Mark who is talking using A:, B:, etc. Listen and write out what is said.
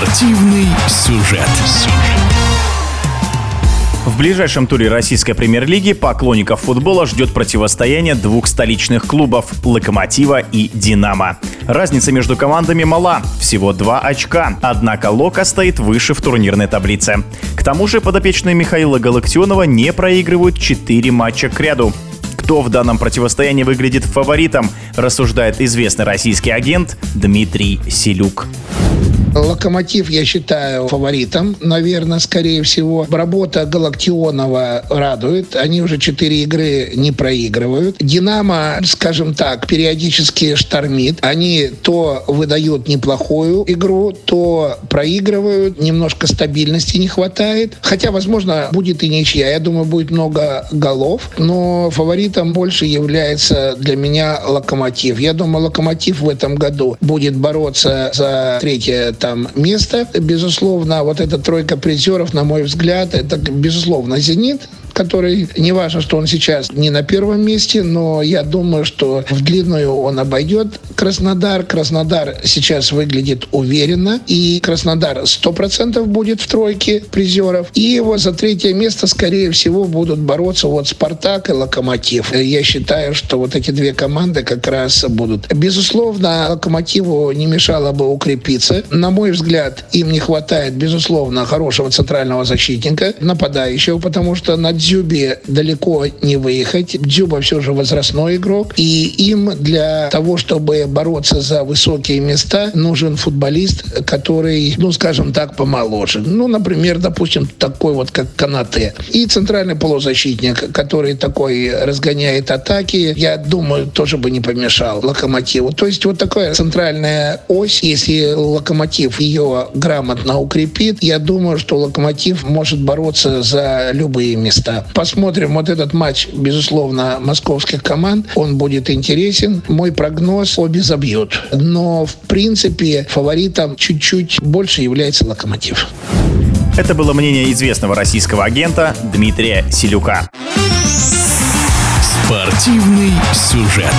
A: Спортивный сюжет. В ближайшем туре российской премьер-лиги поклонников футбола ждет противостояние двух столичных клубов – «Локомотива» и «Динамо». Разница между командами мала – всего два очка, однако «Лока» стоит выше в турнирной таблице. К тому же подопечные Михаила Галактионова не проигрывают четыре матча к ряду. Кто в данном противостоянии выглядит фаворитом, рассуждает известный российский агент Дмитрий Селюк.
B: Локомотив, я считаю, фаворитом, наверное, скорее всего. Работа Галактионова радует. Они уже четыре игры не проигрывают. Динамо, скажем так, периодически штормит. Они то выдают неплохую игру, то проигрывают. Немножко стабильности не хватает. Хотя, возможно, будет и ничья. Я думаю, будет много голов. Но фаворитом больше является для меня Локомотив. Я думаю, Локомотив в этом году будет бороться за третье там место. Безусловно, вот эта тройка призеров, на мой взгляд, это, безусловно, «Зенит», который, не важно, что он сейчас не на первом месте, но я думаю, что в длинную он обойдет Краснодар. Краснодар сейчас выглядит уверенно, и Краснодар 100% будет в тройке призеров. И его за третье место, скорее всего, будут бороться вот Спартак и Локомотив. Я считаю, что вот эти две команды как раз будут. Безусловно, Локомотиву не мешало бы укрепиться. На мой взгляд, им не хватает, безусловно, хорошего центрального защитника, нападающего, потому что на Дзюбе далеко не выехать. Дзюба все же возрастной игрок. И им для того, чтобы бороться за высокие места, нужен футболист, который, ну, скажем так, помоложе. Ну, например, допустим, такой вот, как Канате. И центральный полузащитник, который такой разгоняет атаки, я думаю, тоже бы не помешал Локомотиву. То есть вот такая центральная ось, если Локомотив ее грамотно укрепит, я думаю, что Локомотив может бороться за любые места места. Посмотрим вот этот матч, безусловно, московских команд. Он будет интересен. Мой прогноз обе забьют. Но, в принципе, фаворитом чуть-чуть больше является «Локомотив».
A: Это было мнение известного российского агента Дмитрия Селюка. Спортивный сюжет.